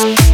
Thank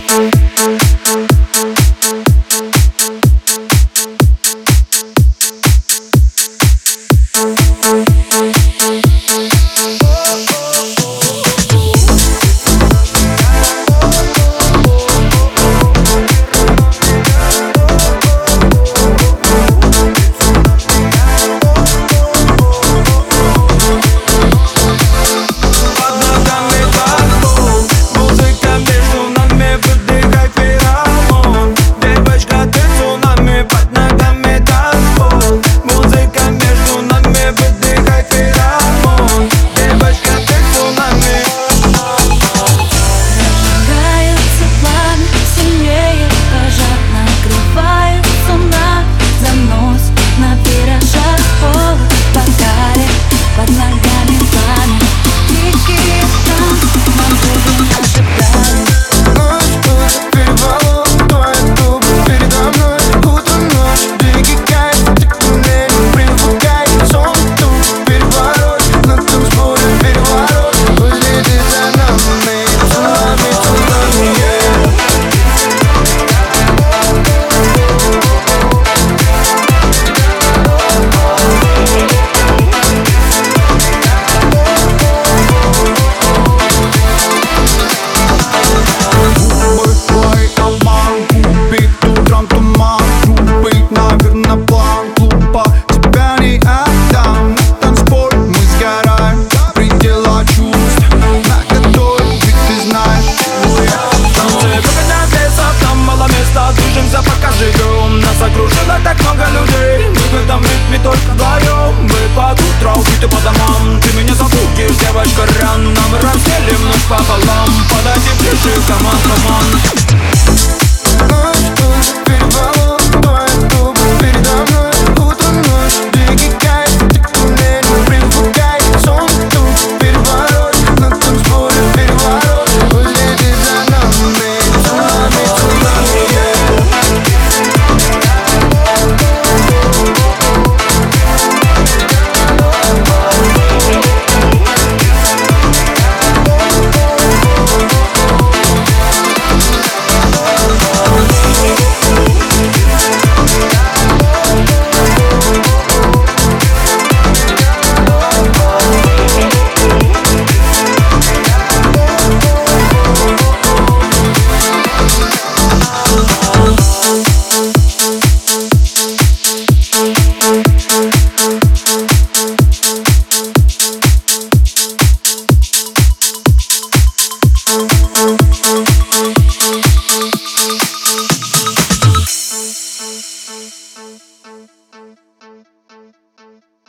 нами только вдвоем Мы под утро убиты по домам. Ты меня забудешь, девочка, рано. Мы разделим нас пополам. Подойди ближе, команд, команд.